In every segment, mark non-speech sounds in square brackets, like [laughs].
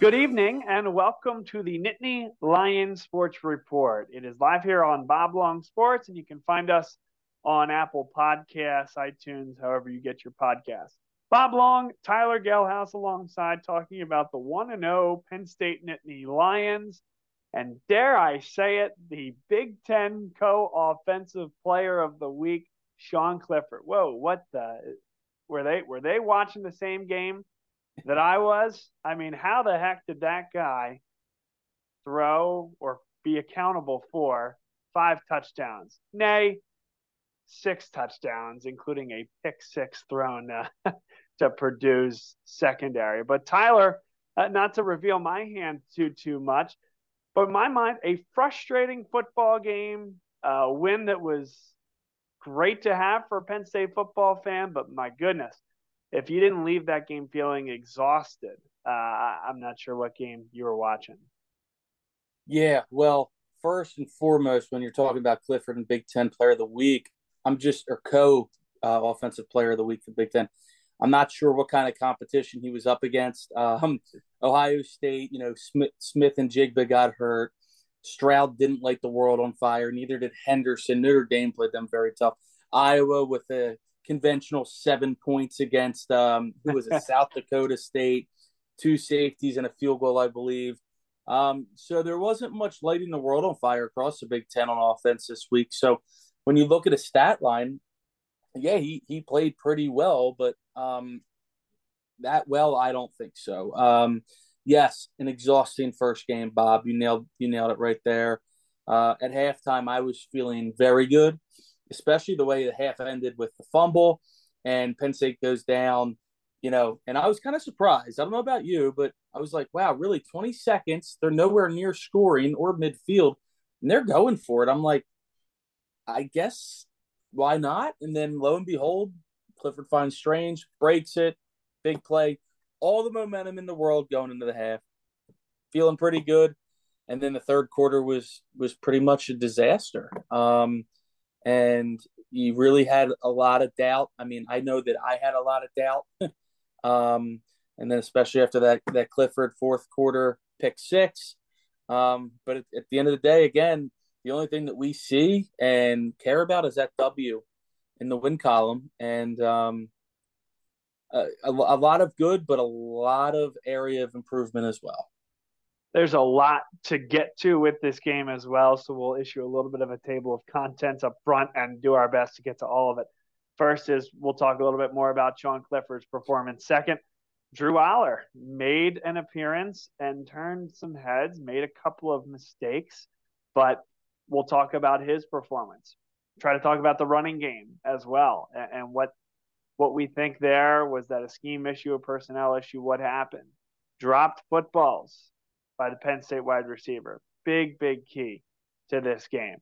Good evening and welcome to the Nittany Lions Sports Report. It is live here on Bob Long Sports, and you can find us on Apple Podcasts, iTunes, however you get your podcasts. Bob Long, Tyler Gelhaus alongside talking about the 1 0 Penn State Nittany Lions. And dare I say it, the Big Ten co offensive player of the week, Sean Clifford. Whoa, what the were they were they watching the same game that I was. I mean, how the heck did that guy throw or be accountable for five touchdowns? Nay, six touchdowns, including a pick six thrown uh, [laughs] to Purdue's secondary. But Tyler, uh, not to reveal my hand too too much, but in my mind, a frustrating football game, a win that was great to have for a Penn State football fan, but my goodness, if you didn't leave that game feeling exhausted, uh, I'm not sure what game you were watching. Yeah, well, first and foremost, when you're talking about Clifford and Big Ten Player of the Week, I'm just or co uh, Offensive Player of the Week for Big Ten. I'm not sure what kind of competition he was up against. Um, Ohio State, you know, Smith, Smith-Njigba got hurt. Stroud didn't light the world on fire. Neither did Henderson. Notre Dame played them very tough. Iowa with a conventional seven points against um, who was it, [laughs] South Dakota State, two safeties and a field goal, I believe. Um, so there wasn't much lighting the world on fire across the Big Ten on offense this week. So when you look at a stat line, yeah, he he played pretty well, but um, that well, I don't think so. Um, yes, an exhausting first game, Bob. You nailed you nailed it right there. Uh, at halftime, I was feeling very good especially the way the half ended with the fumble and Penn State goes down, you know, and I was kind of surprised. I don't know about you, but I was like, wow, really 20 seconds. They're nowhere near scoring or midfield and they're going for it. I'm like, I guess why not? And then lo and behold, Clifford finds Strange, breaks it, big play, all the momentum in the world going into the half, feeling pretty good. And then the third quarter was was pretty much a disaster. Um, and you really had a lot of doubt. I mean, I know that I had a lot of doubt. [laughs] um, and then especially after that that Clifford fourth quarter pick six. Um, but at, at, the end of the day, again, the only thing that we see and care about is that W in the win column, and um, a, a, a lot of good, but a lot of area of improvement as well there's a lot to get to with this game as well. So we'll issue a little bit of a table of contents up front and do our best to get to all of it. First is we'll talk a little bit more about Sean Clifford's performance. Second, Drew Allar made an appearance and turned some heads, made a couple of mistakes, but we'll talk about his performance. Try to talk about the running game as well and, and what what we think there was that a scheme issue, a personnel issue, what happened. Dropped footballs, by the Penn State wide receiver. Big, big key to this game.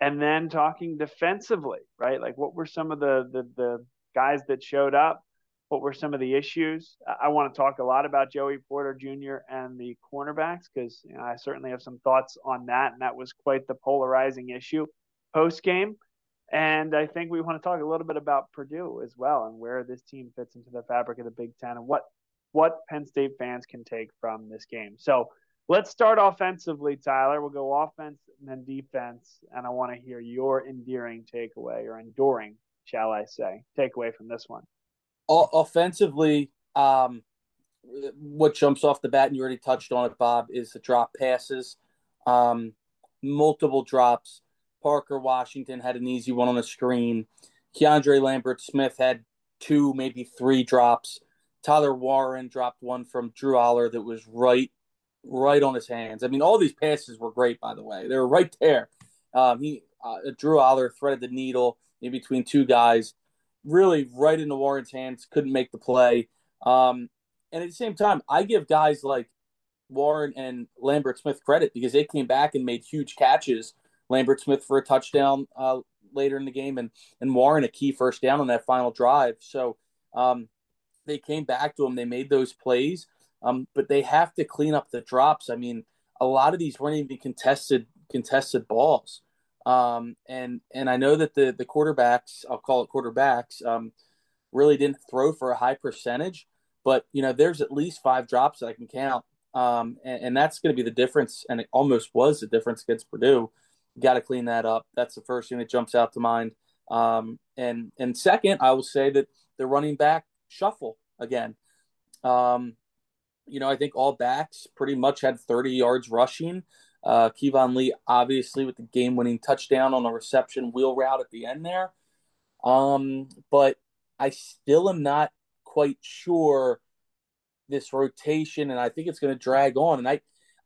And then talking defensively, right? Like what were some of the the, the guys that showed up? What were some of the issues? I want to talk a lot about Joey Porter Jr. and the cornerbacks because you know, I certainly have some thoughts on that, and that was quite the polarizing issue post game. And I think we want to talk a little bit about Purdue as well and where this team fits into the fabric of the Big Ten and what what Penn State fans can take from this game. So Let's start offensively, Tyler. We'll go offense and then defense, and I want to hear your endearing takeaway or enduring, shall I say, takeaway from this one. O- offensively, um, what jumps off the bat, and you already touched on it, Bob, is the drop passes. Um, multiple drops. Parker Washington had an easy one on the screen. Keandre Lambert Smith had two, maybe three drops. Tyler Warren dropped one from Drew Allar that was right right on his hands. I mean, all these passes were great, by the way. They were right there. Um, he uh, Drew Allar threaded the needle in between two guys, really right into Warren's hands. Couldn't make the play. Um, and at the same time, I give guys like Warren and Lambert Smith credit because they came back and made huge catches. Lambert Smith for a touchdown uh, later in the game, and and Warren a key first down on that final drive. So um, they came back to him. They made those plays. Um, but they have to clean up the drops. I mean, a lot of these weren't even contested contested balls. Um, and and I know that the the quarterbacks, I'll call it quarterbacks, um, really didn't throw for a high percentage. But you know, there's at least five drops that I can count Um, and, and, that's going to be the difference. And it almost was the difference against Purdue. Got to clean that up. That's the first thing that jumps out to mind. Um, and and second, I will say that the running back shuffle again. Um, you know, I think all backs pretty much had 30 yards rushing. Uh, Keyvone Lee, obviously, with the game winning touchdown on a reception wheel route at the end there. Um, but I still am not quite sure this rotation, and I think it's going to drag on. And I,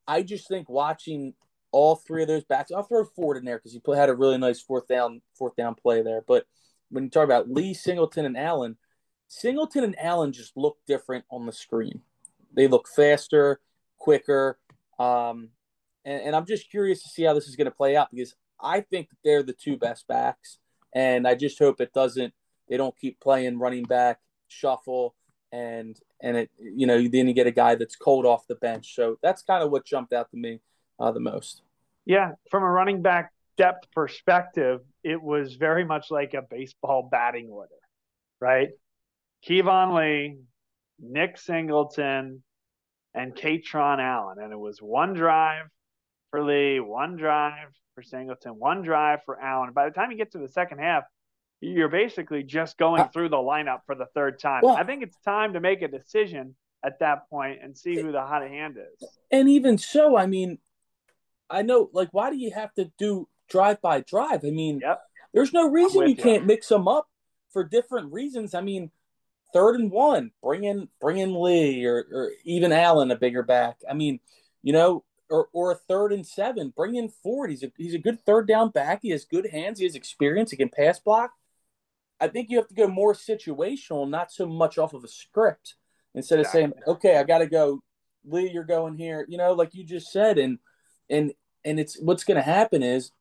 I just think watching all three of those backs, I'll throw Ford in there because he had a really nice fourth down, fourth down play there. But when you talk about Lee, Singleton, and Allen, Singleton and Allen just look different on the screen. They look faster, quicker. Um, and, and I'm just curious to see how this is going to play out because I think they're the two best backs. And I just hope it doesn't, they don't keep playing running back, shuffle, and, and it, you know, you then you get a guy that's cold off the bench. So that's kind of what jumped out to me uh, the most. Yeah. From a running back depth perspective, it was very much like a baseball batting order, right? Keyvone Lee, Nick Singleton, and Kaytron Allen. And it was one drive for Lee, one drive for Singleton, one drive for Allen. By the time you get to the second half, you're basically just going uh, through the lineup for the third time. Well, I think it's time to make a decision at that point and see who the hot hand is. And even so, I mean, I know, like, why do you have to do drive by drive? I mean, yep. there's no reason you, you can't mix them up for different reasons. I mean, third and one, bring in bring in Lee or, or even Allen, a bigger back. I mean, you know, or or a third and seven, bring in Ford. He's a he's a good third down back. He has good hands. He has experience. He can pass block. I think you have to go more situational, not so much off of a script. Instead of saying, "Okay, I got to go, Lee, you're going here," you know, like you just said, and and and it's what's going to happen is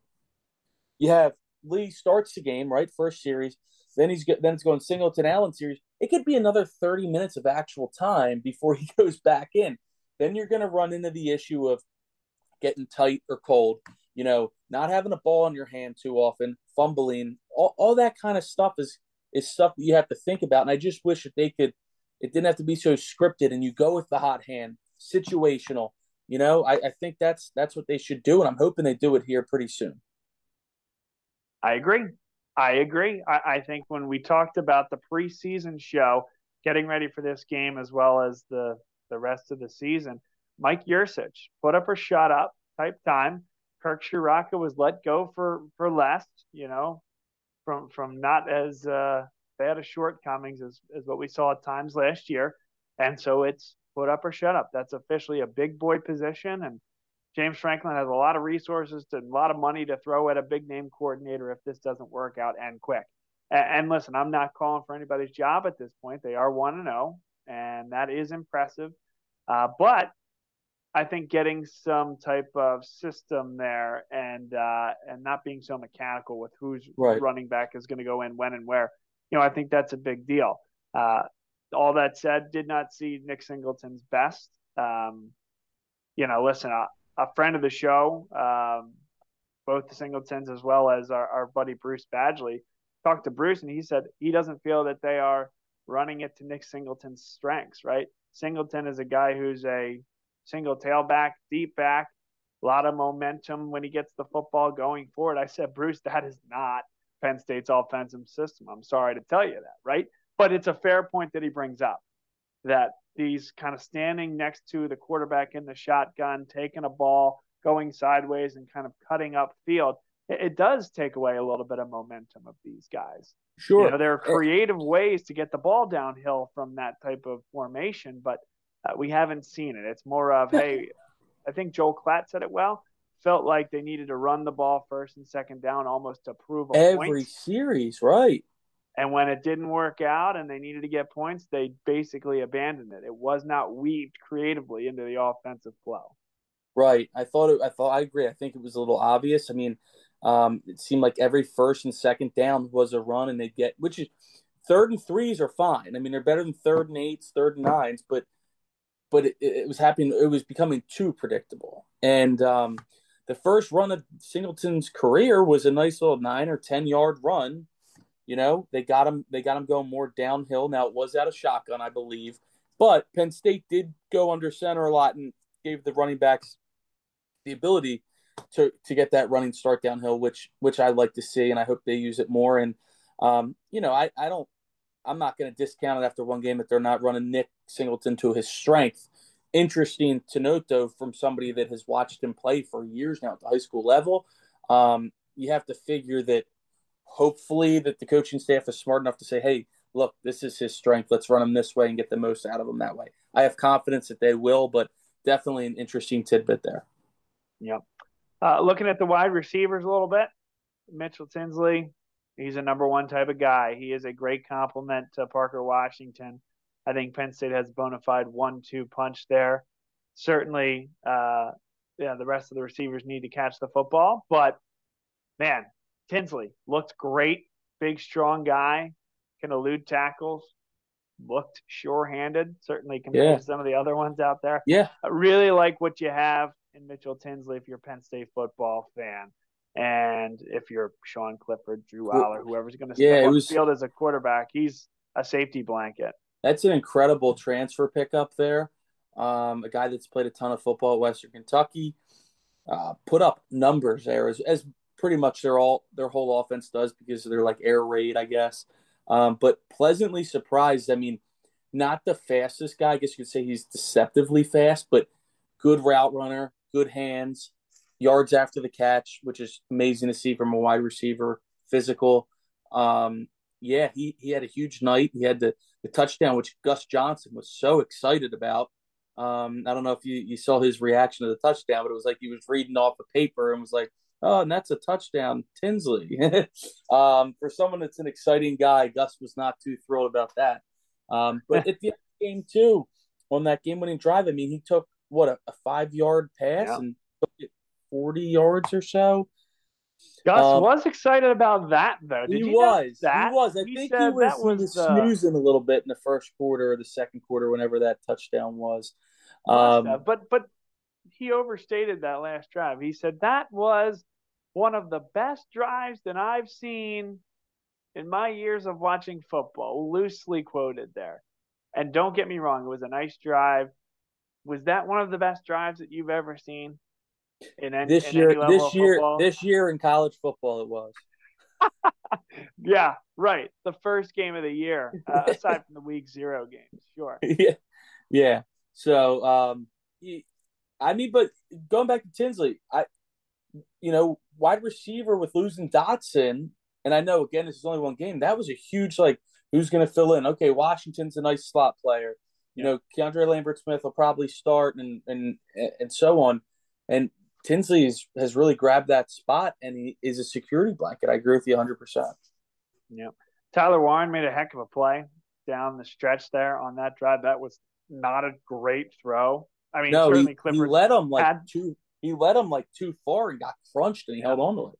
you have Lee starts the game right first series, then he's then it's going Singleton Allen series it could be another 30 minutes of actual time before [laughs] he goes back in. Then you're going to run into the issue of getting tight or cold, you know, not having a ball in your hand too often, fumbling, all, all that kind of stuff is is stuff that you have to think about. And I just wish that they could, it didn't have to be so scripted and you go with the hot hand, situational. You know, I, I think that's that's what they should do, and I'm hoping they do it here pretty soon. I agree. I agree. I, I, think when we talked about the preseason show, getting ready for this game as well as the the rest of the season, Mike Yurcich put up or shut up type time. Kirk Ciarrocca was let go for for less, you know, from from not as uh, bad a shortcomings as as what we saw at times last year, and so it's put up or shut up. That's officially a big boy position, and James Franklin has a lot of resources to a lot of money to throw at a big name coordinator if this doesn't work out and quick. And, and listen, I'm not calling for anybody's job at this point. They are one and zero, oh, and that is impressive. Uh, but I think getting some type of system there and uh, and not being so mechanical with who's right. running back is going to go in when and where, you know, I think that's a big deal. Uh, all that said, did not see Nick Singleton's best. Um, you know, listen, a friend of the show, um, both the Singletons as well as our, our buddy Bruce Badgley, talked to Bruce and he said he doesn't feel that they are running it to Nick Singleton's strengths, right? Singleton is a guy who's a single tailback, deep back, a lot of momentum when he gets the football going forward. I said, Bruce, that is not Penn State's offensive system. I'm sorry to tell you that, right? But it's a fair point that he brings up that these kind of standing next to the quarterback in the shotgun, taking a ball, going sideways, and kind of cutting up field, it, it does take away a little bit of momentum of these guys. Sure. You know, there are creative ways to get the ball downhill from that type of formation, but uh, we haven't seen it. It's more of, hey, I think Joel Klatt said it well. Felt like they needed to run the ball first and second down almost to prove a every point. series, right? And when it didn't work out and they needed to get points, they basically abandoned it. It was not weaved creatively into the offensive flow. Right. I thought it, I thought I agree. I think it was a little obvious. I mean, um, it seemed like every first and second down was a run, and they'd get which is third and threes are fine. I mean, they're better than third and eights, third and nines, but but it, it was happening. It was becoming too predictable. And um, the first run of Singleton's career was a nice little nine or ten yard run you know, they got him. They got him going more downhill. Now it was out of shotgun, I believe, but Penn State did go under center a lot, and gave the running backs the ability to to get that running start downhill, which which I like to see, and I hope they use it more. And um, you know, I I don't I'm not going to discount it after one game that they're not running Nick Singleton to his strength. Interesting to note, though, from somebody that has watched him play for years now at the high school level, um, you have to figure that hopefully that the coaching staff is smart enough to say, "Hey, look, this is his strength. Let's run him this way and get the most out of him that way." I have confidence that they will, but definitely an interesting tidbit there. Yep. Uh, looking at the wide receivers a little bit, Mitchell Tinsley, he's a number one type of guy. He is a great complement to Parker Washington. I think Penn State has bona fide one-two punch there. Certainly, uh, yeah, the rest of the receivers need to catch the football, but man, Tinsley looked great. Big, strong guy, can elude tackles. Looked sure-handed, certainly compared yeah. to some of the other ones out there. Yeah, I really like what you have in Mitchell Tinsley if you're a Penn State football fan. And if you're Sean Clifford, Drew Allar, whoever's going to step yeah, on was, the field as a quarterback, he's a safety blanket. That's an incredible transfer pickup there. Um, a guy that's played a ton of football at Western Kentucky, uh, put up numbers there as, as pretty much their all their whole offense does because they're like air raid, I guess. Um, but pleasantly surprised. I mean, not the fastest guy. I guess you could say he's deceptively fast, but good route runner, good hands, yards after the catch, which is amazing to see from a wide receiver, physical. Um, yeah, he, he had a huge night. He had the, the touchdown, which Gus Johnson was so excited about. Um, I don't know if you, you saw his reaction to the touchdown, but it was like he was reading off a paper and was like, oh, and that's a touchdown, Tinsley. [laughs] um, for someone that's an exciting guy, Gus was not too thrilled about that. Um, but [laughs] at the end of game, too, on that game winning drive, I mean, he took what a, a five yard pass yeah. and took it 40 yards or so. Gus um, was excited about that, though. Did he was. That? He was. I he think he was, was, he was uh, snoozing a little bit in the first quarter or the second quarter, whenever that touchdown was. Um, but but he overstated that last drive. He said that was one of the best drives that I've seen in my years of watching football. Loosely quoted there. And don't get me wrong, it was a nice drive. Was that one of the best drives that you've ever seen? in, any, this in year, this year, football. this year in college football, it was. [laughs] yeah, right. The first game of the year, uh, [laughs] aside from the week zero games, sure. [laughs] Yeah, yeah. So, um, I mean, but going back to Tinsley, I, you know, wide receiver with losing Dotson, and I know again this is only one game. That was a huge like, who's going to fill in? Okay, Washington's a nice slot player. You yeah. know, Keandre Lambert Smith will probably start, and and and so on. And Tinsley is, has really grabbed that spot and he is a security blanket. I agree with you 100%. Yeah. Tyler Warren made a heck of a play down the stretch there on that drive. That was not a great throw. I mean, no, certainly he, Clifford he led him like had, too. He led him like too far and got crunched, and he yeah. held on to it.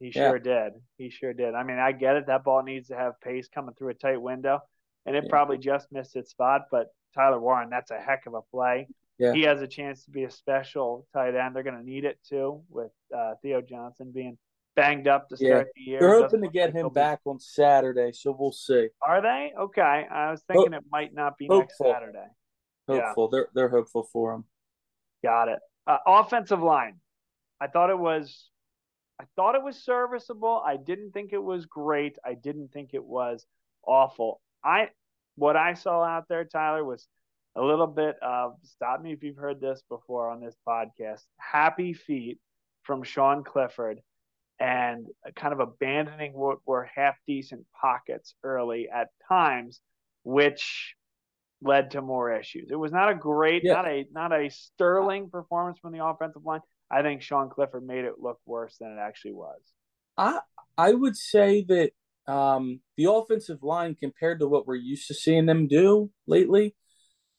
He sure yeah. did. He sure did. I mean, I get it. That ball needs to have pace coming through a tight window, and it yeah. probably just missed its spot. But Tyler Warren, that's a heck of a play yeah. he has a chance to be a special tight end. They're going to need it too, with uh, Theo Johnson being banged up to start the year. They're hoping to get him back on Saturday, so we'll see. Are they? Okay. I was thinking it might not be hopeful. next Saturday. Hopeful. They're they're hopeful for him. Got it. Uh, offensive line. I thought it was I thought it was serviceable. I didn't think it was great. I didn't think it was awful. I what I saw out there, Tyler, was a little bit of stop me if you've heard this before on this podcast happy feet from Sean Clifford and kind of abandoning what were half decent pockets early at times, which led to more issues. It was not a great, yeah. not a not a sterling performance from the offensive line. I think Sean Clifford made it look worse than it actually was. I I would say that um, the offensive line compared to what we're used to seeing them do lately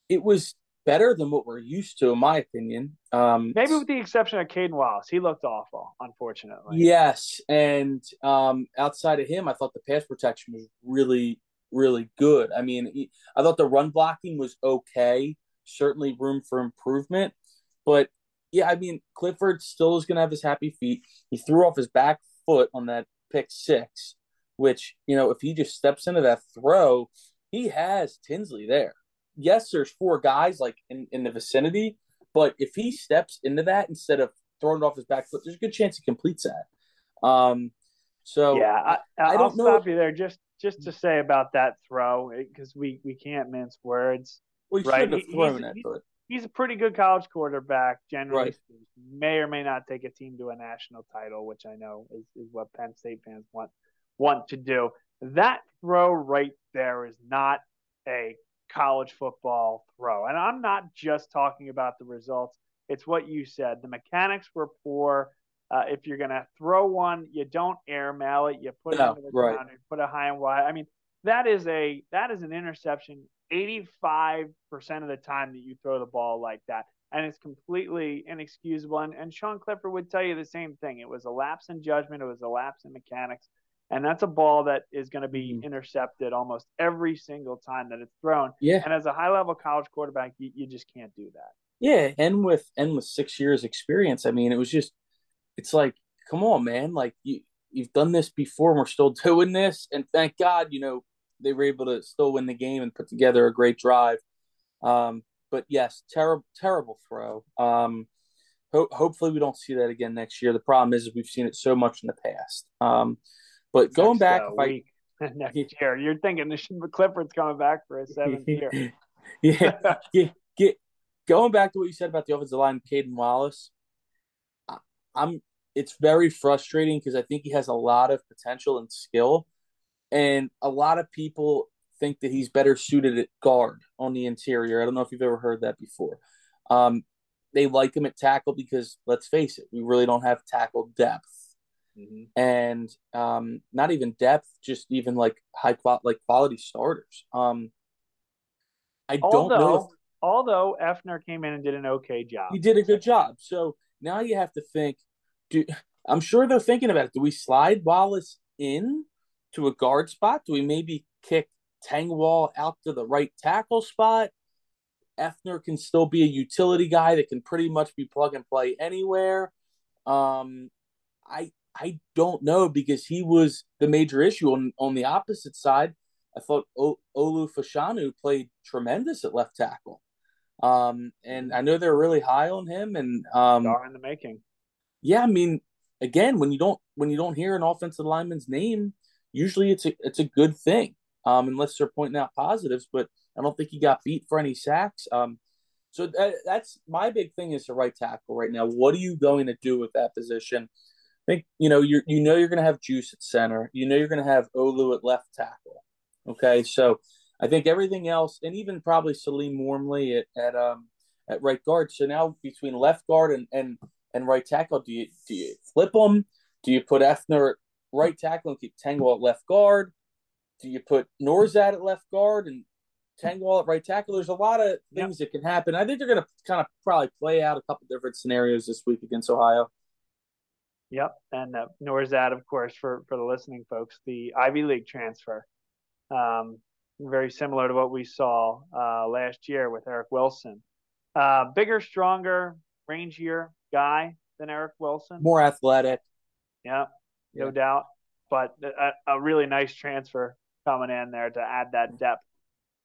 it was better than what we're used to, in my opinion. Um, Maybe with the exception of Caedan Wallace, he looked awful, unfortunately. Yes, and um, outside of him, I thought the pass protection was really, really good. I mean, I thought the run blocking was okay. Certainly room for improvement, but yeah, I mean, Clifford still is going to have his happy feet. He threw off his back foot on that pick six, which you know, if he just steps into that throw, he has Tinsley there yes, there's four guys like in, in the vicinity, But if he steps into that instead of throwing it off his back foot, there's a good chance he completes that. Um, so yeah, I, will know stop you there just just to say about that throw eh, because we we can't mince words. We right? should have thrown it, but he's a pretty good college quarterback, generally. Right. May or may not take a team to a national title, which I know is, is what Penn State fans want want to do. That throw right there is not a college football throw. And I'm not just talking about the results. It's what you said. The mechanics were poor. Uh, if you're going to throw one, you don't airmail it. You put it into the right. ground and put it high and wide. I mean, that is a that is an interception 85% of the time that you throw the ball like that. And it's completely inexcusable. And, and Sean Clifford would tell you the same thing. It was a lapse in judgment, it was a lapse in mechanics. And that's a ball that is going to be mm-hmm. intercepted almost every single time that it's thrown. Yeah. And as a high level college quarterback, you, you just can't do that. Yeah. And with and with six years experience, I mean, it was just it's like, come on, man. Like you you've done this before and we're still [laughs] doing this. And thank God, you know, they were able to still win the game and put together a great drive. Um, but yes, terrible, terrible throw. Um, ho- hopefully, we don't see that again next year. The problem is we've seen it so much in the past. Um, but going next, back, uh, week, I, [laughs] next year, you're thinking the Clifford's coming back for a seventh [laughs] year. yeah, yeah, get, going back to what you said about the offensive line, Caedan Wallace. I, I'm. It's very frustrating because I think he has a lot of potential and skill and a lot of people think that he's better suited at guard on the interior. I don't know if you've ever heard that before. Um, they like him at tackle because let's face it, we really don't have tackle depth. Mm-hmm. And um, not even depth, just even like high quality, like quality starters. Um, I although, don't know. If, although Effner came in and did an okay job, he did a good job. So now you have to think. Do I'm sure they're thinking about it. Do we slide Wallace in to a guard spot? Do we maybe kick Tengwall out to the right tackle spot? Effner can still be a utility guy that can pretty much be plug and play anywhere. Um, I I don't know because he was the major issue on on the opposite side. I thought o- Olu Fashanu played tremendous at left tackle. Um, and I know they're really high on him and um Star in the making. Yeah, I mean, again, when you don't when you don't hear an offensive lineman's name, usually it's a it's a good thing, um, unless they're pointing out positives. But I don't think he got beat for any sacks. Um, so that, that's my big thing is the right tackle right now. What are you going to do with that position? I think you know you you know you're going to have Juice at center. You know you're going to have Olu at left tackle. Okay, so I think everything else, and even probably Salim Wormley at at um at right guard. So now between left guard and and and right tackle, do you do you flip them? Do you put Effner right tackle and keep Tengwall at left guard? Do you put Nourzad at left guard and Tengwall at right tackle? There's a lot of things yep. that can happen. I think they're going to kind of probably play out a couple different scenarios this week against Ohio. Yep, and uh, Nourzad, of course, for for the listening folks, the Ivy League transfer, um, very similar to what we saw uh, last year with Eric Wilson. Uh, bigger, stronger, rangier guy than Eric Wilson. More athletic. Yeah, no yeah. doubt. But a, a, really nice transfer coming in there to add that depth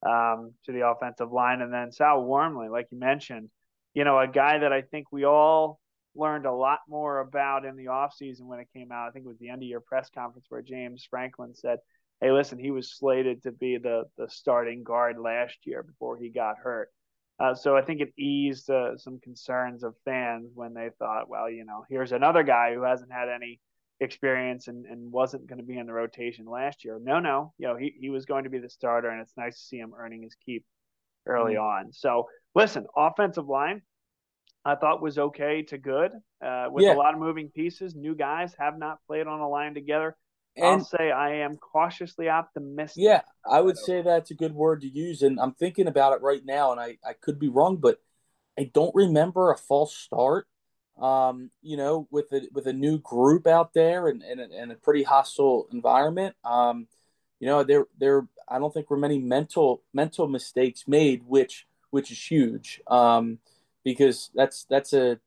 um, to the offensive line. And then Sal Wormley, like you mentioned, you know, a guy that I think we all learned a lot more about in the offseason when it came out. I think it was the end of year press conference where James Franklin said, Hey, listen, he was slated to be the the starting guard last year before he got hurt. Uh, so I think it eased uh, some concerns of fans when they thought, well, you know, here's another guy who hasn't had any experience and, and wasn't going to be in the rotation last year. No, no, you know, he, he was going to be the starter, and it's nice to see him earning his keep early mm-hmm. on. So, listen, offensive line, I thought was okay to good uh, with yeah. a lot of moving pieces. New guys have not played on a line together. And I'll say I am cautiously optimistic. Yeah, I would say that's a good word to use. And I'm thinking about it right now, and I, I could be wrong, but I don't remember a false start um, you know, with a with a new group out there and and, and a pretty hostile environment. Um, you know, there there I don't think were many mental mental mistakes made, which which is huge. Um, because that's that's a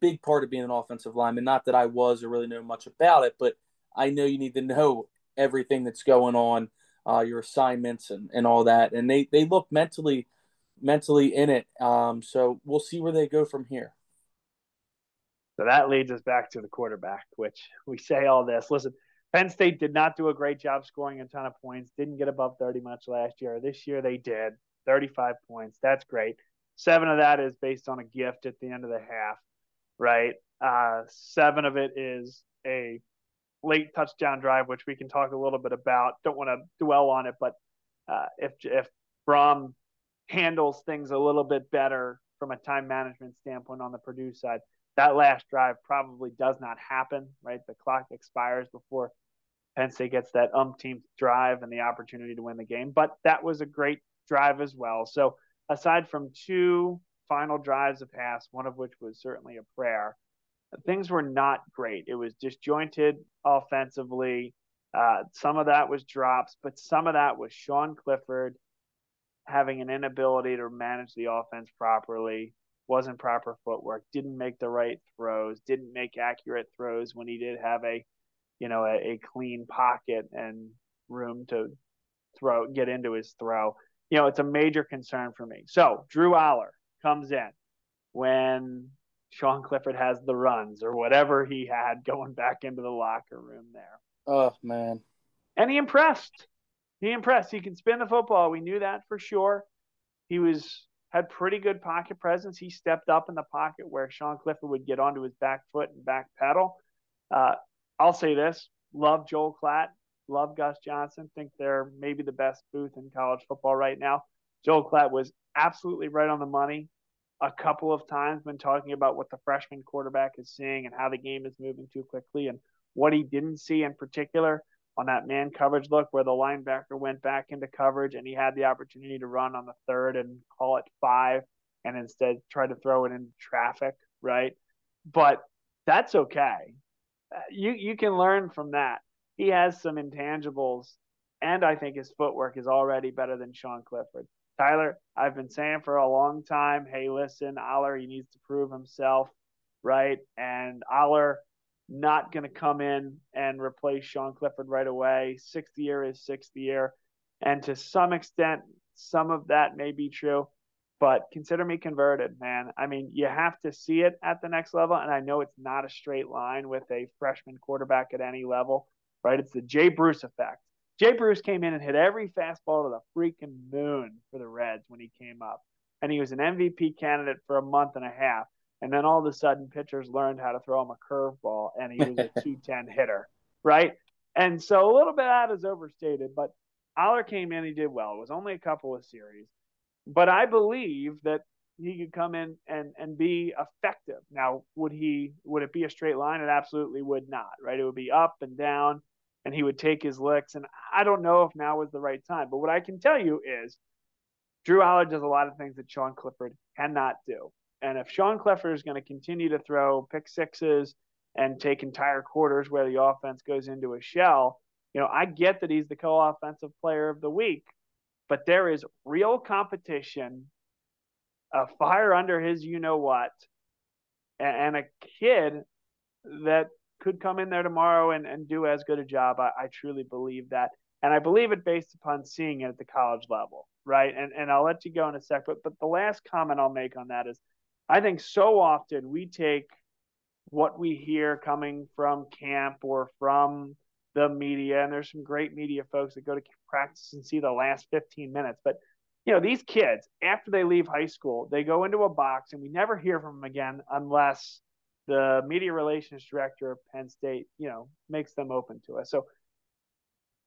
big part of being an offensive lineman. Not that I was or really know much about it, but I know you need to know everything that's going on, uh, your assignments and, and all that. And they, they look mentally mentally in it. Um, so we'll see where they go from here. So that leads us back to the quarterback, which we say all this. Listen, Penn State did not do a great job scoring a ton of points, didn't get above 30 much last year. This year they did 35 points. That's great. Seven of that is based on a gift at the end of the half, right? Uh, seven of it is a late touchdown drive, which we can talk a little bit about. Don't want to dwell on it, but uh, if if Brohm handles things a little bit better from a time management standpoint on the Purdue side, that last drive probably does not happen. Right, the clock expires before Penn State gets that umpteenth drive and the opportunity to win the game. But that was a great drive as well. So aside from two final drives of pass, one of which was certainly a prayer, things were not great. It was disjointed offensively. Uh, some of that was drops, but some of that was Sean Clifford having an inability to manage the offense properly, wasn't proper footwork, didn't make the right throws, didn't make accurate throws when he did have a, you know, a, a clean pocket and room to throw, get into his throw. You know, it's a major concern for me. So Drew Allar comes in when Sean Clifford has the runs or whatever he had going back into the locker room there. Oh man. And he impressed. He impressed. He can spin the football. We knew that for sure. He was had pretty good pocket presence. He stepped up in the pocket where Sean Clifford would get onto his back foot and back pedal. Uh, I'll say this: love Joel Klatt, love Gus Johnson. Think they're maybe the best booth in college football right now. Joel Klatt was absolutely right on the money a couple of times been talking about what the freshman quarterback is seeing and how the game is moving too quickly and what he didn't see in particular on that man coverage look where the linebacker went back into coverage and he had the opportunity to run on the third and call it five and instead try to throw it into traffic, right? But that's okay. Uh, you you can learn from that. He has some intangibles and I think his footwork is already better than Sean Clifford. Tyler, I've been saying for a long time, hey, listen, Allar, he needs to prove himself, right? And Allar not going to come in and replace Sean Clifford right away. Sixth year is sixth year. And to some extent, some of that may be true, but consider me converted, man. I mean, you have to see it at the next level. And I know it's not a straight line with a freshman quarterback at any level, right? It's the Jay Bruce effect. Jay Bruce came in and hit every fastball to the freaking moon for the Reds when he came up. And he was an MVP candidate for a month and a half. And then all of a sudden, pitchers learned how to throw him a curveball, and he was a [laughs] 210 hitter, right? And so a little bit of that is overstated, but Allar came in, he did well. It was only a couple of series. But I believe that he could come in and, and be effective. Now, would he would it be a straight line? It absolutely would not, right? It would be up and down and he would take his licks. And I don't know if now was the right time. But what I can tell you is Drew Allar does a lot of things that Sean Clifford cannot do. And if Sean Clifford is going to continue to throw pick sixes and take entire quarters where the offense goes into a shell, you know, I get that he's the co-offensive player of the week, but there is real competition, a fire under his you know what, and a kid that could come in there tomorrow and, and do as good a job. I, I truly believe that. And I believe it based upon seeing it at the college level, right? And and I'll let you go in a sec, but but the last comment I'll make on that is I think so often we take what we hear coming from camp or from the media, and there's some great media folks that go to practice and see the last 15 minutes. But you know, these kids, after they leave high school, they go into a box and we never hear from them again unless the media relations director of Penn State, you know, makes them open to us. So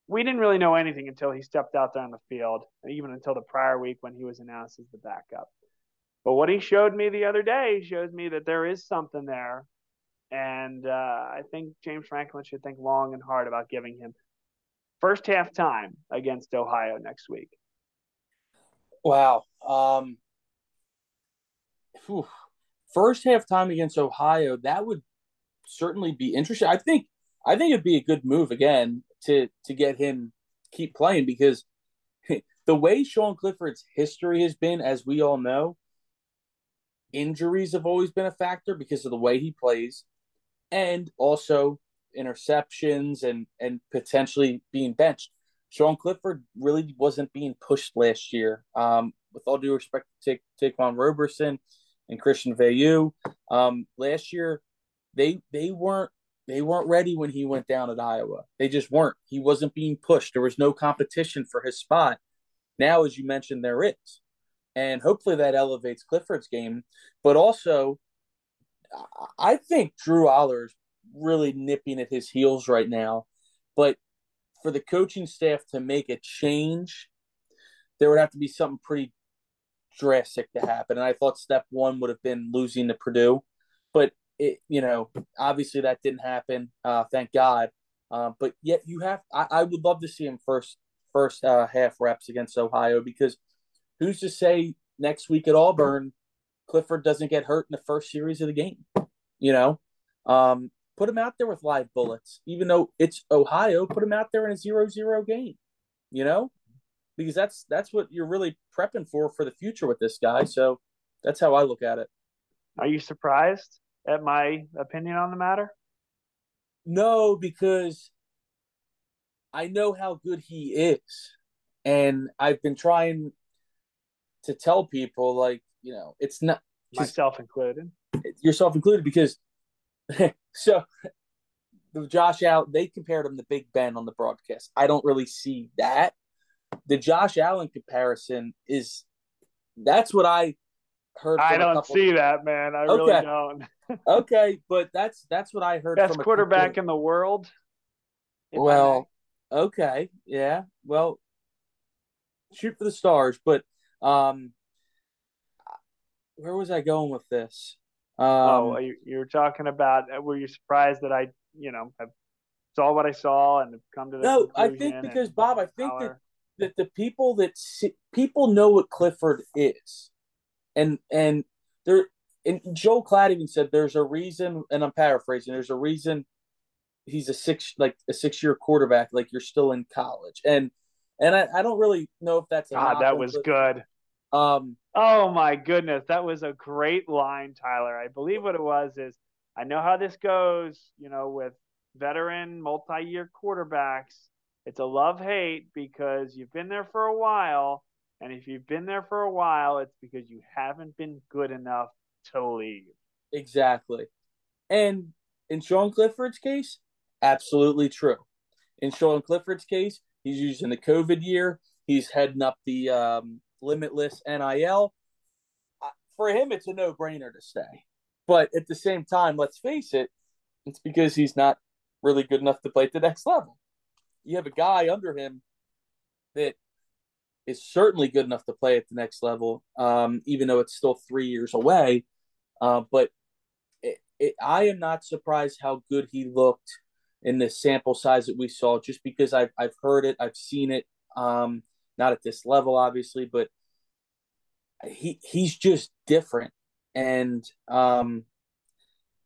we didn't really know anything until he stepped out there on the field, even until the prior week when he was announced as the backup. But what he showed me the other day shows me that there is something there. And uh, I think James Franklin should think long and hard about giving him first half time against Ohio next week. Wow. Um, first half time against Ohio, that would certainly be interesting. I think I think it'd be a good move again to to get him keep playing because [laughs] the way Sean Clifford's history has been, as we all know, injuries have always been a factor because of the way he plays, and also interceptions and and potentially being benched. Sean Clifford really wasn't being pushed last year. Um, with all due respect to take Ta'Quan Roberson and Christian Veilleux, um, last year they they weren't they weren't ready when he went down at Iowa. They just weren't. He wasn't being pushed. There was no competition for his spot. Now, as you mentioned, there is. And hopefully that elevates Clifford's game. But also, I think Drew Allar's really nipping at his heels right now. But for the coaching staff to make a change, there would have to be something pretty drastic to happen. And I thought step one would have been losing to Purdue. But it, you know, obviously that didn't happen. Uh, thank God. Uh, but yet you have, I, I, would love to see him first, first uh, half reps against Ohio because who's to say next week at Auburn, Clifford doesn't get hurt in the first series of the game? You know, um, put him out there with live bullets, even though it's Ohio. Put him out there in a zero-zero game. You know, because that's that's what you're really prepping for for the future with this guy. So that's how I look at it. Are you surprised at my opinion on the matter? No, because I know how good he is. And I've been trying to tell people, like, you know, it's not myself included, yourself included, because [laughs] so the Josh out, they compared him to Big Ben on the broadcast. I don't really see that. The Josh Allen comparison is that's what I heard. I don't see that, man. I okay. really don't. [laughs] okay, but that's that's what I heard. Best from quarterback in the world. Well, okay, yeah. Well, shoot for the stars, but um, where was I going with this? Um, oh, you, you were talking about. Uh, were you surprised that I, you know, have saw what I saw and have come to the no? I think because Bob, I think that that the people that see, people know what Clifford is, and and there and Joe Klatt even said there's a reason, and I'm paraphrasing. There's a reason he's a six like a six year quarterback, like you're still in college, and and I, I don't really know if that's God. That was good. Um. Oh my goodness, that was a great line, Tyler. I believe what it was is I know how this goes. You know, with veteran multi year quarterbacks, it's a love hate because you've been there for a while. And if you've been there for a while, it's because you haven't been good enough to leave. Exactly. And in Sean Clifford's case, absolutely true. In Sean Clifford's case, he's using the COVID year. He's heading up the um, limitless NIL. For him, it's a no brainer to stay. But at the same time, let's face it, it's because he's not really good enough to play at the next level. You have a guy under him that is certainly good enough to play at the next level, um, even though it's still three years away. Uh, but it, it, I am not surprised how good he looked in the sample size that we saw, just because I've I've heard it, I've seen it. Um, not at this level, obviously, but he he's just different, and um,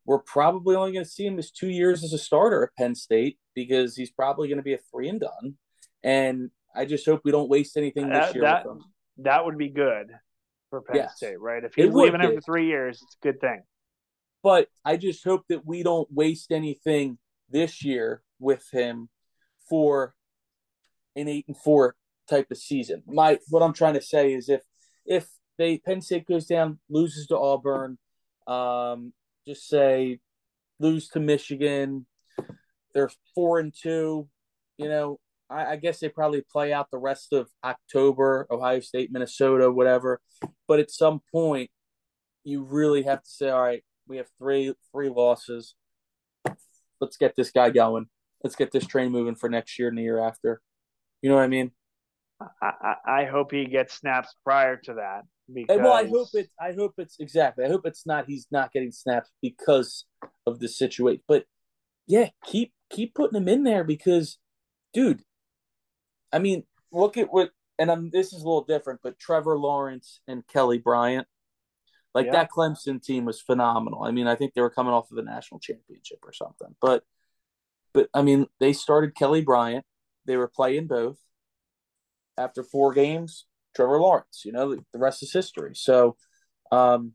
we're probably only going to see him as two years as a starter at Penn State because he's probably going to be a three and done. And I just hope we don't waste anything this that, year. That, that would be good for Penn yes. State, right? If he's leaving after three years, it's a good thing. But I just hope that we don't waste anything this year with him for an eight and four type of season. My what I'm trying to say is if if they Penn State goes down, loses to Auburn, um, just say lose to Michigan, they're four and two, you know, I, I, guess they probably play out the rest of October, Ohio State, Minnesota, whatever. But at some point, you really have to say, all right, we have three three losses. Let's get this guy going. Let's get this train moving for next year and the year after. You know what I mean? I, I hope he gets snaps prior to that. Because... Well, I hope it. I hope it's exactly. I hope it's not. He's not getting snaps because of the situation. But yeah, keep keep putting him in there because, dude, I mean, look at what, and I'm, this is a little different, but Trevor Lawrence and Kelly Bryant, like yeah. that Clemson team was phenomenal. I mean, I think they were coming off of the national championship or something, but, but I mean, they started Kelly Bryant. They were playing both. After four games, Trevor Lawrence. You know, the rest is history. So, um,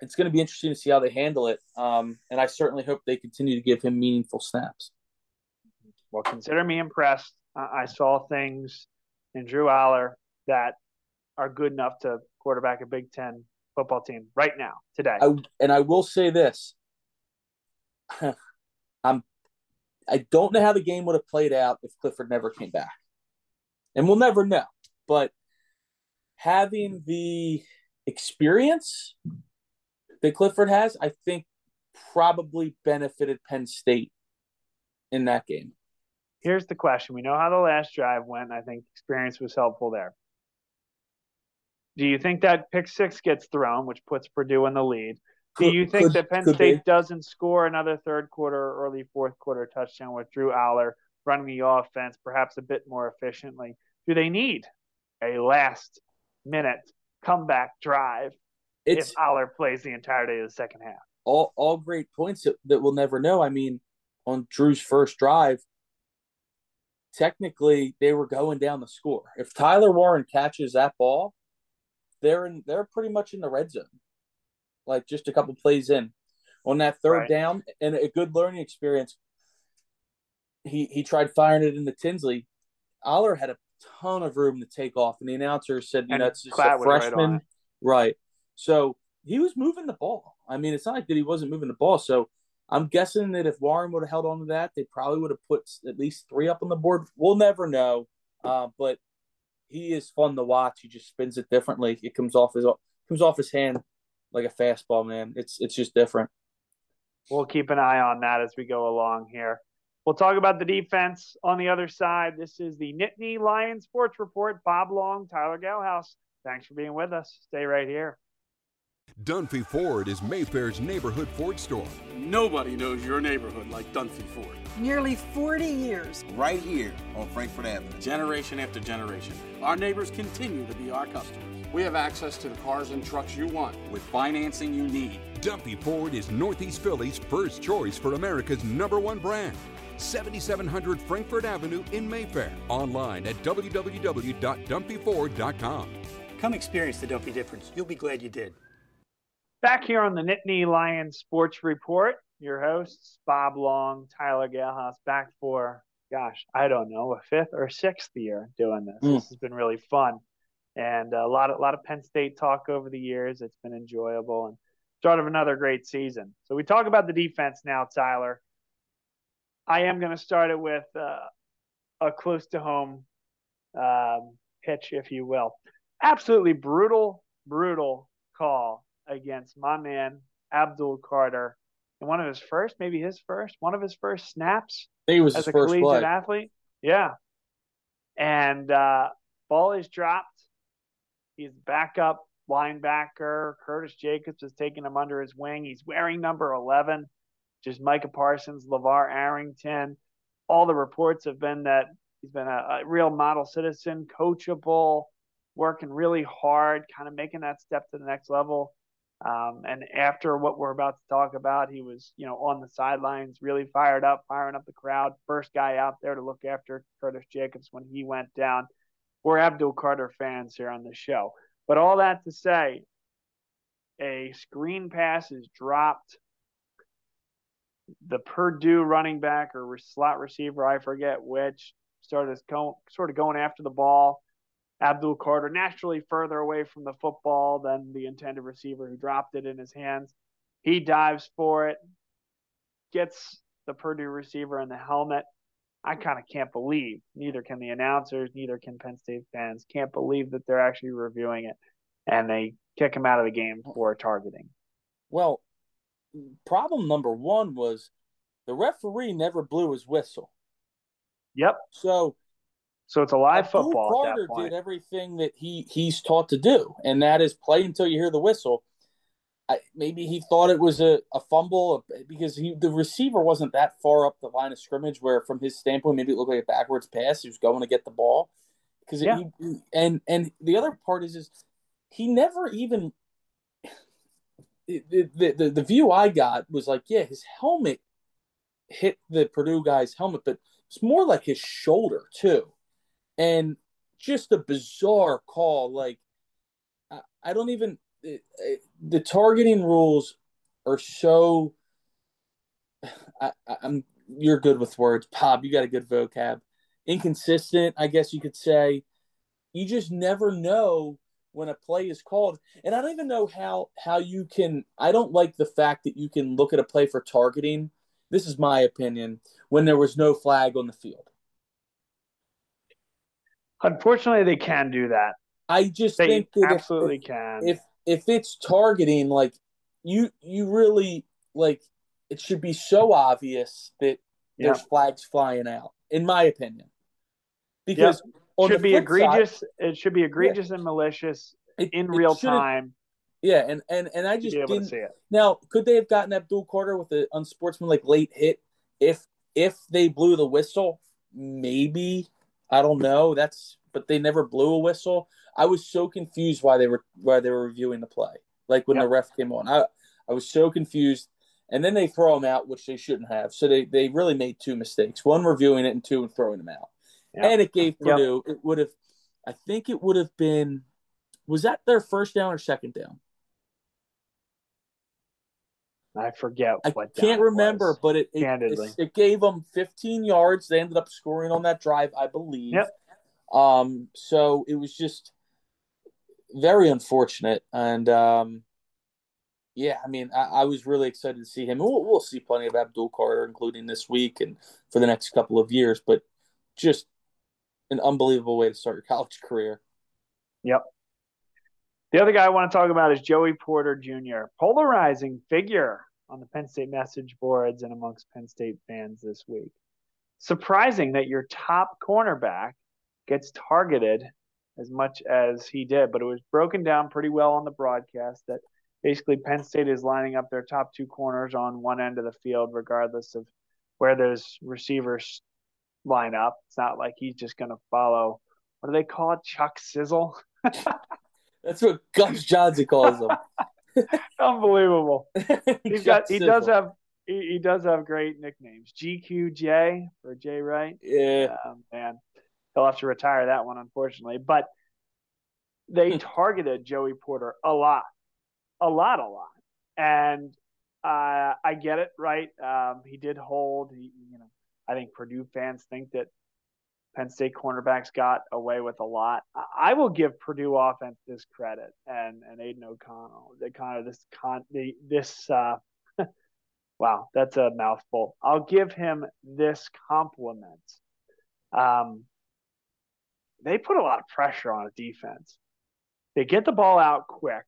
it's going to be interesting to see how they handle it. Um, and I certainly hope they continue to give him meaningful snaps. Well, consider me impressed I saw things in Drew Allar that are good enough to quarterback a Big Ten football team right now, today. I, and I will say this: [sighs] I'm, I don't know how the game would have played out if Clifford never came back, and we'll never know. But having the experience that Clifford has, I think, probably benefited Penn State in that game. Here's the question: We know how the last drive went. I think experience was helpful there. Do you think that pick six gets thrown, which puts Purdue in the lead? Do you think could, that Penn State be. doesn't score another third quarter, or early fourth quarter touchdown with Drew Allar running the offense perhaps a bit more efficiently? Do they need a last minute comeback drive it's, if Allar plays the entirety of the second half? All all great points that, that we'll never know. I mean, on Drew's first drive, technically they were going down the score. If Tyler Warren catches that ball, they're in they're pretty much in the red zone, like just a couple plays in. On that third right. down and a good learning experience, he he tried firing it into Tinsley. Allar had a ton of room to take off, and the announcer said, "You know, it's just a freshman, right, right?" So he was moving the ball. I mean, it's not like that he wasn't moving the ball. So I'm guessing that if Warren would have held on to that, they probably would have put at least three up on the board. We'll never know. Uh, but he is fun to watch. He just spins it differently. It comes off his comes off his hand like a fastball, man. It's it's just different. We'll keep an eye on that as we go along here. We'll talk about the defense on the other side. This is the Nittany Lions Sports Report. Bob Long, Tyler Galhouse. Thanks for being with us. Stay right here. Dunphy Ford is Mayfair's neighborhood Ford store. Nobody knows your neighborhood like Dunphy Ford. Nearly 40 years. Right here on Frankford Avenue. Generation after generation. Our neighbors continue to be our customers. We have access to the cars and trucks you want with financing you need. Dunphy Ford is Northeast Philly's first choice for America's number one brand. 7700 Frankford Avenue in Mayfair. Online at www.dunphyford.com. Come experience the Dunphy difference. You'll be glad you did. Back here on the Nittany Lions Sports Report, your hosts, Bob Long, Tyler Galhouse, back for, gosh, I don't know, a fifth or sixth year doing this. Mm. This has been really fun. And a lot of, a lot of Penn State talk over the years. It's been enjoyable and start of another great season. So we talk about the defense now, Tyler. I am going to start it with uh, a close to home um, pitch, if you will. Absolutely brutal, brutal call against my man Abdul Carter in one of his first, maybe his first, one of his first snaps he was as a collegiate play. athlete. Yeah, and uh, ball is dropped. He's backup linebacker. Curtis Jacobs is taking him under his wing. He's wearing number eleven, just Micah Parsons, LaVar Arrington. All the reports have been that he's been a, a real model citizen, coachable, working really hard, kind of making that step to the next level. Um, and after what we're about to talk about, he was, you know, on the sidelines, really fired up, firing up the crowd. First guy out there to look after Curtis Jacobs when he went down. We're Abdul Carter fans here on the show. But all that to say, a screen pass is dropped. The Purdue running back or slot receiver, I forget which, started sort of going after the ball Abdul Carter naturally further away from the football than the intended receiver who dropped it in his hands. He dives for it, gets the Purdue receiver in the helmet. I kind of can't believe, neither can the announcers, neither can Penn State fans, can't believe that they're actually reviewing it and they kick him out of the game for targeting. Well, problem number one was the referee never blew his whistle. Yep. So so it's a live Abdul football. Carter did everything that he he's taught to do, and that is play until you hear the whistle. I, maybe he thought it was a, a fumble because he the receiver wasn't that far up the line of scrimmage. Where from his standpoint, maybe it looked like a backwards pass. He was going to get the ball because yeah. he, and and the other part is is he never even the, the the view I got was like yeah his helmet hit the Purdue guy's helmet, but it's more like his shoulder too and just a bizarre call. Like, I, I don't even the targeting rules are so. [sighs] I, am you're good with words, Pop. You got a good vocab. inconsistent, I guess you could say. You just never know when a play is called. And I don't even know how how you can I don't like the fact that you can look at a play for targeting. This is my opinion when there was no flag on the field. Unfortunately, they can do that. I just They think that if- absolutely if, can. if if it's targeting like you you really like it should be so obvious that there's flags flying out in my opinion because on should be egregious. it should be egregious and malicious it- in it real time yeah and and and i just be able to didn't see it. now could they have gotten abdul carter with an unsportsmanlike late hit if if they blew the whistle maybe i don't know. That's but they never blew a whistle. I was so confused why they were why they were reviewing the play like when Yep. the ref came on. I i was so confused. And then they throw them out which they shouldn't have. So they they really made two mistakes one reviewing it and two and throwing them out. Yep. and it gave Yep. purdue it would have i think it would have been was that their first down or second down I forget I what. can't remember, was. but it it, it it gave them 15 yards. They ended up scoring on that drive, I believe. Yep. Um, so it was just very unfortunate, and um, yeah, I mean, I, I was really excited to see him. We'll, we'll see plenty of Abdul Carter, including this week and for the next couple of years. But just an unbelievable way to start your college career. Yep. The other guy I want to talk about is Joey Porter Jr., polarizing figure on the Penn State message boards and amongst Penn State fans this week. Surprising that your top cornerback gets targeted as much as he did, but it was broken down pretty well on the broadcast that basically Penn State is lining up their top two corners on one end of the field, regardless of where those receivers line up. It's not like he's just going to follow, what do they call it? Chuck Sizzle? [laughs] That's what Gus Johnson calls him. [laughs] Unbelievable. [laughs] He's got he does have he, he does have great nicknames. GQJ for Jay Wright. yeah. Um, man, he'll have to retire that one, unfortunately. But they [laughs] targeted Joey Porter a lot, a lot, a lot, and uh, I get it, right? Um, he did hold. He, you know, I think Purdue fans think that Penn State cornerbacks got away with a lot. I, will give Purdue offense this credit and and Aidan O'Connell. The kind of this con the this. Uh, [laughs] wow, that's a mouthful. I'll give him this compliment. Um, they put a lot of pressure on a defense. They get the ball out quick.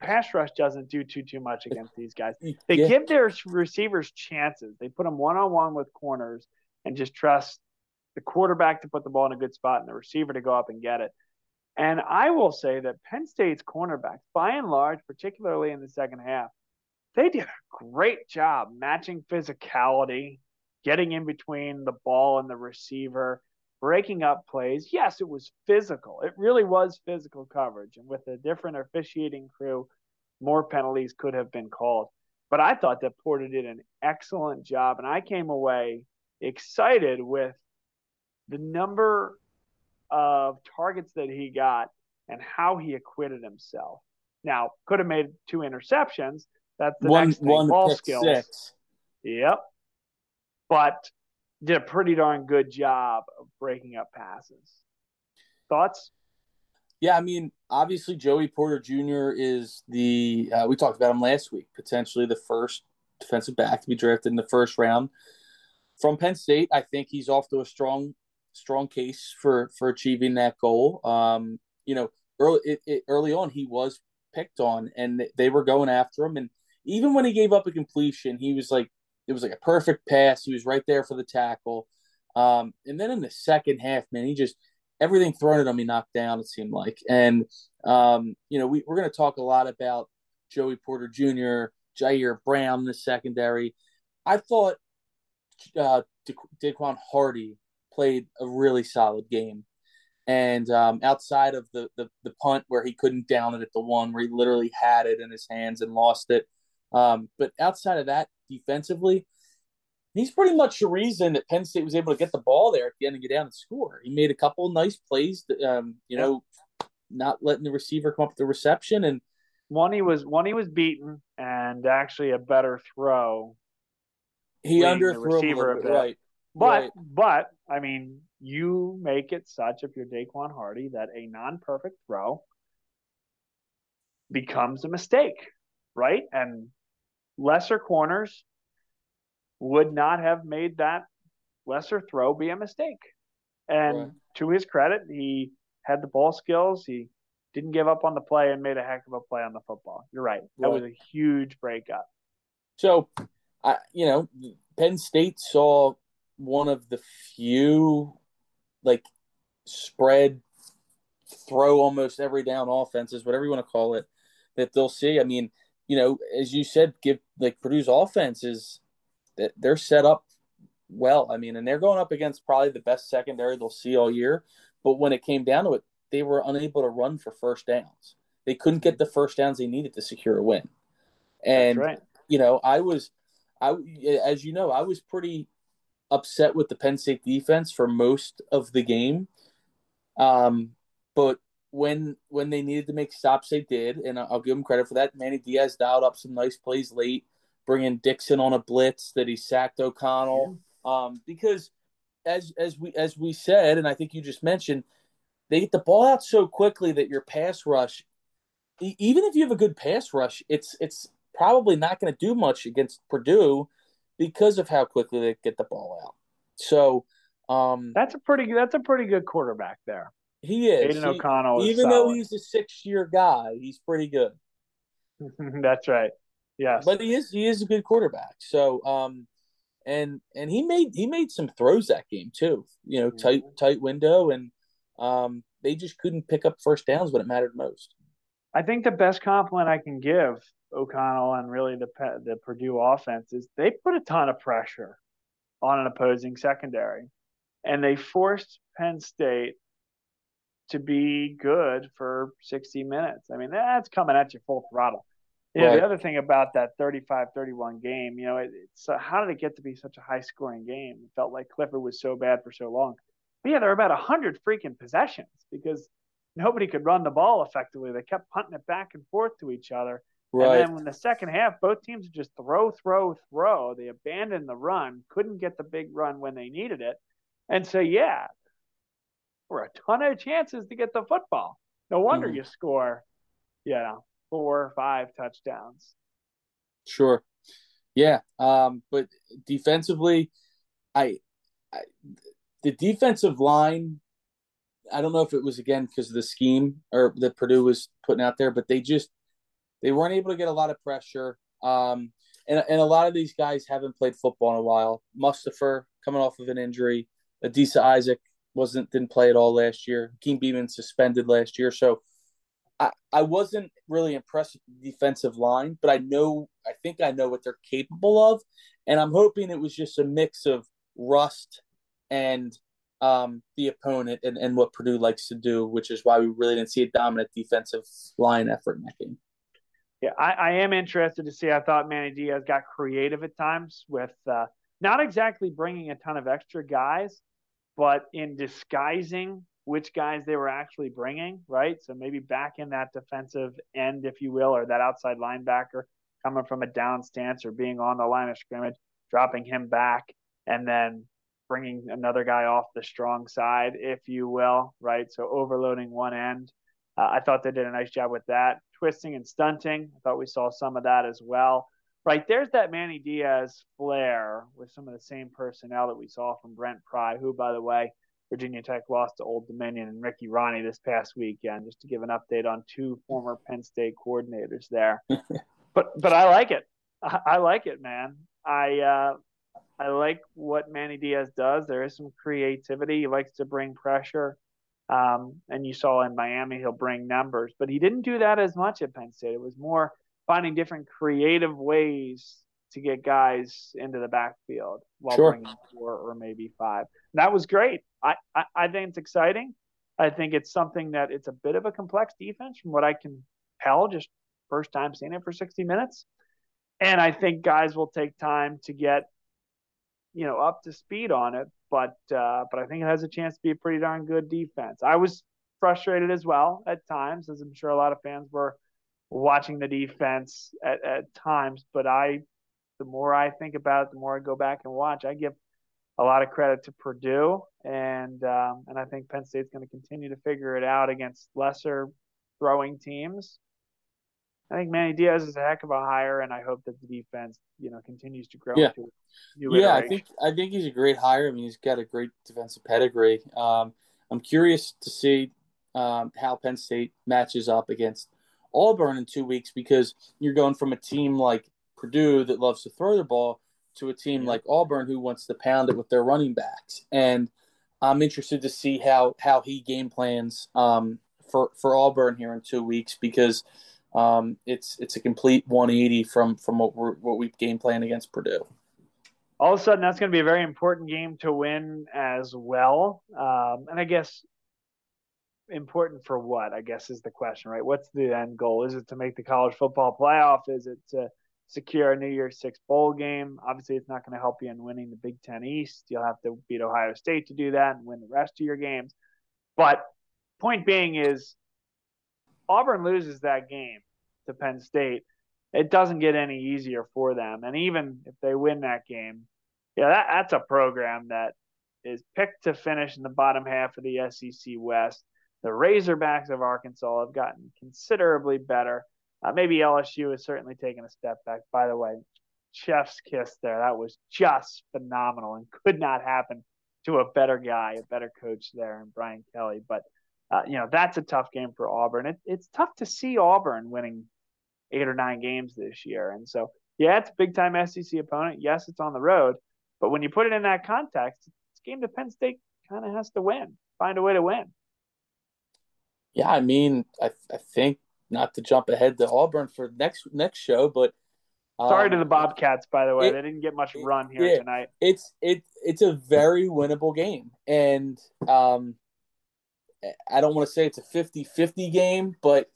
Pass rush doesn't do too too much against these guys. They Yeah. give their receivers chances. They put them one on one with corners and just trust the quarterback to put the ball in a good spot and the receiver to go up and get it. And I will say that Penn State's cornerbacks, by and large, particularly in the second half, they did a great job matching physicality, getting in between the ball and the receiver, breaking up plays. Yes, it was physical. It really was physical coverage. And with a different officiating crew, more penalties could have been called. But I thought that Porter did an excellent job. And I came away excited with the number of targets that he got and how he acquitted himself. Now, could have made two interceptions. That's the one next thing. one Ball skills. six. Yep. But did a pretty darn good job of breaking up passes. Thoughts? Yeah, I mean, obviously Joey Porter Jr. is the uh, we talked about him last week, potentially the first defensive back to be drafted in the first round from Penn State. I think he's off to a strong strong case for for achieving that goal. Um, you know, early it, it, early on he was picked on, and they were going after him, and even when he gave up a completion, he was like it was like a perfect pass. He was right there for the tackle. Um, and then in the second half, man, he just everything thrown at him he knocked down. It seemed like, and um, you know, we, we're going to talk a lot about Joey Porter Jr., Ji'Ayir Brown the secondary. I thought uh, Daequan Hardy played a really solid game. And um, outside of the, the the punt where he couldn't down it at the one where he literally had it in his hands and lost it, um, but outside of that, defensively, he's pretty much the reason that Penn State was able to get the ball there at the end and get down and score. He made a couple of nice plays, that, um, you know, not letting the receiver come up with the reception, and One he was one he was beaten and actually a better throw. he the underthrew a receiver a bit, bit. right? But Right. but I mean, you make it such if you're Daequan Hardy that a non-perfect throw becomes a mistake, right? And lesser corners would not have made that lesser throw be a mistake. And right. to his credit, he had the ball skills. He didn't give up on the play and made a heck of a play on the football. You're right. That right. was a huge breakup. So, I, you know, Penn State saw one of the few like spread throw almost every down offenses, whatever you want to call it, that they'll see. I mean, you know, as you said, give like Purdue's offenses that they're set up well. I mean, and they're going up against probably the best secondary they'll see all year. But when it came down to it, they were unable to run for first downs. They couldn't get the first downs they needed to secure a win. And right. you know, I was, I as you know, I was pretty upset with the Penn State defense for most of the game. Um, but when when they needed to make stops, they did, and I'll give them credit for that. Manny Diaz dialed up some nice plays late, bringing Dixon on a blitz that he sacked O'Connell. Yeah. Um, because as as we as we said, and I think you just mentioned, they get the ball out so quickly that your pass rush, even if you have a good pass rush, it's it's probably not going to do much against Purdue because of how quickly they get the ball out. So um, that's a pretty that's a pretty good quarterback there. He is. Aidan O'Connell. Even solid. though he's a six year guy, he's pretty good. [laughs] that's right. Yes. But he is he is a good quarterback. So um and and he made he made some throws that game too. You know, tight mm-hmm. tight window and um they just couldn't pick up first downs when it mattered most. I think the best compliment I can give O'Connell and really the the Purdue offense is they put a ton of pressure on an opposing secondary, and they forced Penn State to be good for 60 minutes. I mean, that's coming at you full throttle. Yeah, right. the other thing about that 35-31 game, you know, it, it's uh, how did it get to be such a high-scoring game? It felt like Clifford was so bad for so long. But yeah, there were about 100 freaking possessions because nobody could run the ball effectively. They kept punting it back and forth to each other. Right. And then when the second half, both teams just throw, throw, throw. They abandoned the run, couldn't get the big run when they needed it. And so, yeah, for a ton of chances to get the football. No wonder mm-hmm. you score, you know, four or five touchdowns. Sure. Yeah. Um, but defensively, I, I, the defensive line, I don't know if it was again because of the scheme or that Purdue was putting out there, but they just they weren't able to get a lot of pressure. Um, and, and a lot of these guys haven't played football in a while. Mustipher coming off of an injury. Adisa Isaac wasn't didn't play at all last year. Hakeem Beamon suspended last year. So I, I wasn't really impressed with the defensive line, but I know I think I know what they're capable of. And I'm hoping it was just a mix of rust and um, the opponent and, and what Purdue likes to do, which is why we really didn't see a dominant defensive line effort in that game. Yeah, I, I, am interested to see. I thought Manny Diaz got creative at times with uh, not exactly bringing a ton of extra guys, but in disguising which guys they were actually bringing, right? So maybe back in that defensive end, if you will, or that outside linebacker coming from a down stance or being on the line of scrimmage, dropping him back, and then bringing another guy off the strong side, if you will, right? So overloading one end. Uh, I thought they did a nice job with that twisting and stunting. I thought we saw some of that as well. Right there's that Manny Diaz flair with some of the same personnel that we saw from Brent Pry, who, by the way, Virginia Tech lost to Old Dominion and Ricky Rahne this past weekend. Just to give an update on two former Penn State coordinators there. [laughs] but but I like it. I, I like it, man. I uh, I like what Manny Diaz does. There is some creativity. He likes to bring pressure. Um, and you saw in Miami, he'll bring numbers, but he didn't do that as much at Penn State. It was more finding different creative ways to get guys into the backfield while sure. bringing four or maybe five. And that was great. I, I, I think it's exciting. I think it's something that it's a bit of a complex defense from what I can tell, just first time seeing it for 60 minutes. And I think guys will take time to get, you know, up to speed on it but uh, but I think it has a chance to be a pretty darn good defense. I was frustrated as well at times, as I'm sure a lot of fans were watching the defense at, at times. But I, the more I think about it, the more I go back and watch. I give a lot of credit to Purdue, and um, and I think Penn State's going to continue to figure it out against lesser throwing teams. I think Manny Diaz is a heck of a hire, and I hope that the defense, you know, continues to grow. Yeah, yeah, I think I think he's a great hire. I mean, he's got a great defensive pedigree. Um, I'm curious to see um, how Penn State matches up against Auburn in two weeks because you're going from a team like Purdue that loves to throw the ball to a team like Auburn who wants to pound it with their running backs. And I'm interested to see how how he game plans um, for for Auburn here in two weeks because um, it's it's a complete 180 from from what we what we game plan against Purdue. All of a sudden, that's going to be a very important game to win as well. Um, and I guess important for what? I guess is the question, right? What's the end goal? Is it to make the college football playoff? Is it to secure a New Year's Six bowl game? Obviously, it's not going to help you in winning the Big Ten East. You'll have to beat Ohio State to do that and win the rest of your games. But point being is Auburn loses that game to Penn State, it doesn't get any easier for them. And even if they win that game, yeah, that, that's a program that is picked to finish in the bottom half of the SEC West. The Razorbacks of Arkansas have gotten considerably better. Uh, maybe LSU has certainly taken a step back. By the way, chef's kiss there. That was just phenomenal and could not happen to a better guy, a better coach there, and Brian Kelly. But uh, you know that's a tough game for Auburn. It, it's tough to see Auburn winning eight or nine games this year, and so yeah, it's a big time SEC opponent. Yes, it's on the road, but when you put it in that context, it's a game that Penn State kind of has to win, find a way to win. Yeah, I mean, I, I think not to jump ahead to Auburn for next next show, but um, sorry to the Bobcats, by the way, it, they didn't get much run here yeah, tonight. It's it it's a very winnable game, and um, I don't want to say it's a 50-50 game, but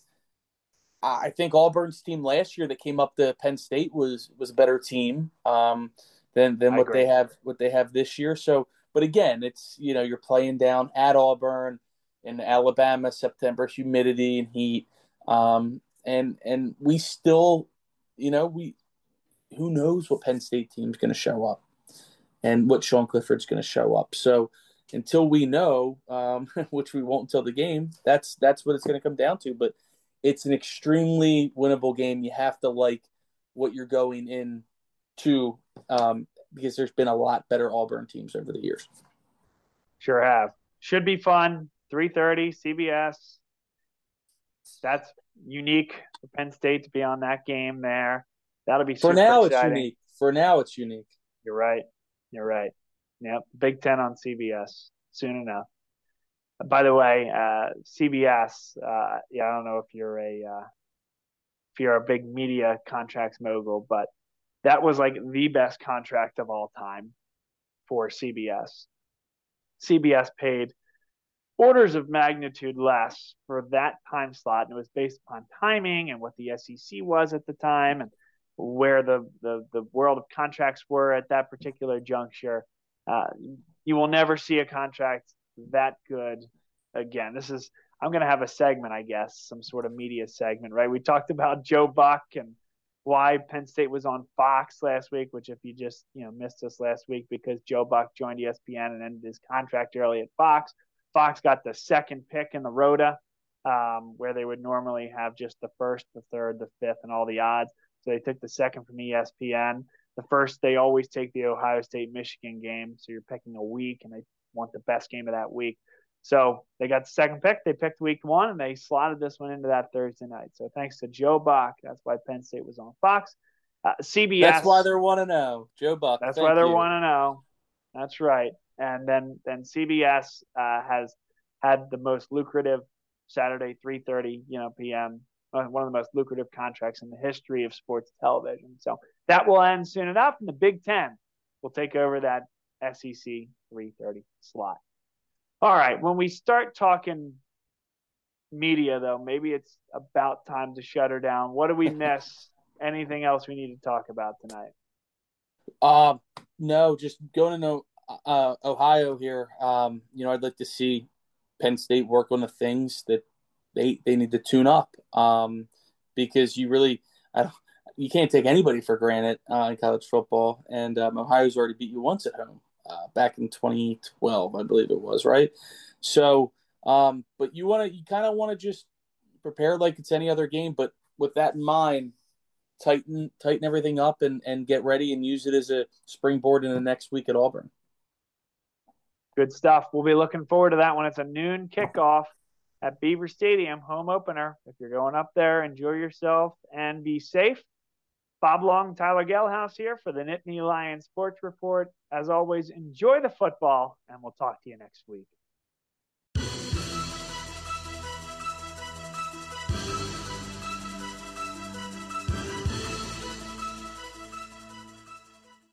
I think Auburn's team last year that came up to Penn State was was a better team um, than than I what agree. they have what they have this year. So, but again, it's you know you're playing down at Auburn in Alabama, September humidity and heat, um, and and we still, you know, we who knows what Penn State team's going to show up and what Sean Clifford's going to show up. So until we know, um, [laughs] which we won't until the game, that's that's what it's going to come down to. But it's an extremely winnable game. You have to like what you're going in to um, because there's been a lot better Auburn teams over the years. Sure have. Should be fun. 3:30 CBS. That's unique for Penn State to be on that game there. That'll be for now. Exciting. It's unique. For now, it's unique. You're right. You're right. Yep, Big Ten on CBS soon enough. By the way, uh, CBS. Uh, yeah, I don't know if you're a uh, if you're a big media contracts mogul, but that was like the best contract of all time for CBS. CBS paid orders of magnitude less for that time slot, and it was based upon timing and what the SEC was at the time and where the the, the world of contracts were at that particular juncture. Uh, you will never see a contract that good again. This is I'm going to have a segment, I guess, some sort of media segment, right? We talked about Joe Buck and why Penn State was on Fox last week, which if you just you know missed us last week because Joe Buck joined ESPN and ended his contract early at Fox. Fox got the second pick in the Rota, um, where they would normally have just the first, the third, the fifth, and all the odds. So they took the second from ESPN the first they always take the Ohio State Michigan game, so you're picking a week, and they want the best game of that week. So they got the second pick. They picked week one, and they slotted this one into that Thursday night. So thanks to Joe Buck, that's why Penn State was on Fox. Uh, CBS. That's why they're one and zero. Joe Buck. That's why they're one and zero. That's right. And then then CBS uh, has had the most lucrative Saturday 3:30 you know p.m. Uh, one of the most lucrative contracts in the history of sports television. So that will end soon enough, and the Big Ten will take over that SEC 330 slot. All right, when we start talking media, though, maybe it's about time to shut her down. What do we [laughs] miss? Anything else we need to talk about tonight? Uh, no, just going to uh, Ohio here. Um, you know, I'd like to see Penn State work on the things that they they need to tune up um, because you really you can't take anybody for granted uh, in college football, and um, Ohio's already beat you once at home. uh, back in 2012, I believe it was, right? So, um, but you want to, you kind of want to just prepare like it's any other game, but with that in mind, tighten tighten everything up and and get ready and use it as a springboard in the next week at Auburn. Good stuff. We'll be looking forward to that when it's a noon kickoff at Beaver Stadium, home opener. If you're going up there, enjoy yourself and be safe. Bob Long, Tyler Gelhaus here for the Nittany Lions Sports Report. As always, enjoy the football, and we'll talk to you next week.